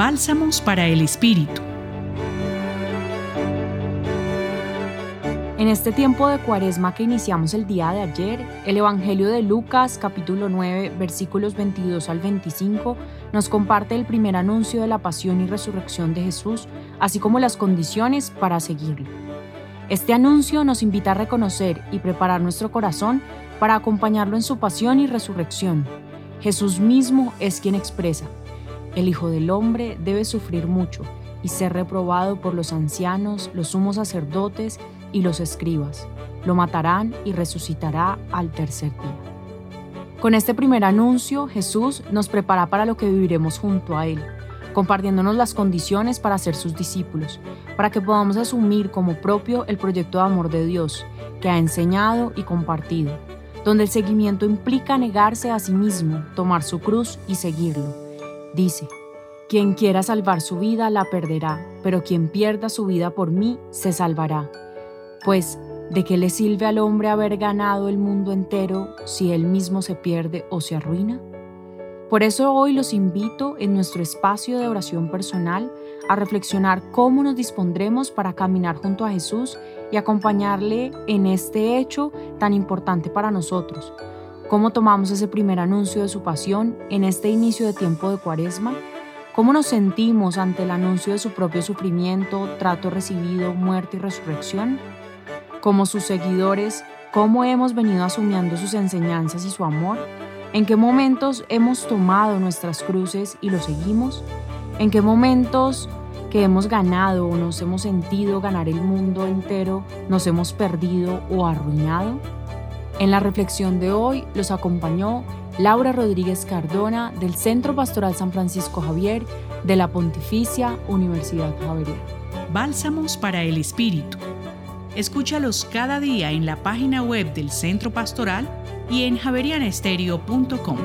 Bálsamos para el Espíritu. En este tiempo de cuaresma que iniciamos el día de ayer, el Evangelio de Lucas capítulo 9 versículos 22 al 25 nos comparte el primer anuncio de la pasión y resurrección de Jesús, así como las condiciones para seguirlo. Este anuncio nos invita a reconocer y preparar nuestro corazón para acompañarlo en su pasión y resurrección. Jesús mismo es quien expresa, el Hijo del Hombre debe sufrir mucho y ser reprobado por los ancianos, los sumos sacerdotes y los escribas. Lo matarán y resucitará al tercer día. Con este primer anuncio, Jesús nos prepara para lo que viviremos junto a Él, compartiéndonos las condiciones para ser sus discípulos, para que podamos asumir como propio el proyecto de amor de Dios que ha enseñado y compartido, donde el seguimiento implica negarse a sí mismo, tomar su cruz y seguirlo. Dice, quien quiera salvar su vida la perderá, pero quien pierda su vida por mí se salvará. Pues, ¿de qué le sirve al hombre haber ganado el mundo entero si él mismo se pierde o se arruina? Por eso hoy los invito en nuestro espacio de oración personal a reflexionar cómo nos dispondremos para caminar junto a Jesús y acompañarle en este hecho tan importante para nosotros. ¿Cómo tomamos ese primer anuncio de su pasión en este inicio de tiempo de cuaresma? ¿Cómo nos sentimos ante el anuncio de su propio sufrimiento, trato recibido, muerte y resurrección? Como sus seguidores, ¿cómo hemos venido asumiendo sus enseñanzas y su amor? ¿En qué momentos hemos tomado nuestras cruces y lo seguimos? ¿En qué momentos que hemos ganado o nos hemos sentido ganar el mundo entero, nos hemos perdido o arruinado? En la reflexión de hoy los acompañó Laura Rodríguez Cardona del Centro Pastoral San Francisco Javier de la Pontificia Universidad Javeriana. Bálsamos para el Espíritu. Escúchalos cada día en la página web del Centro Pastoral y en javerianestereo.com.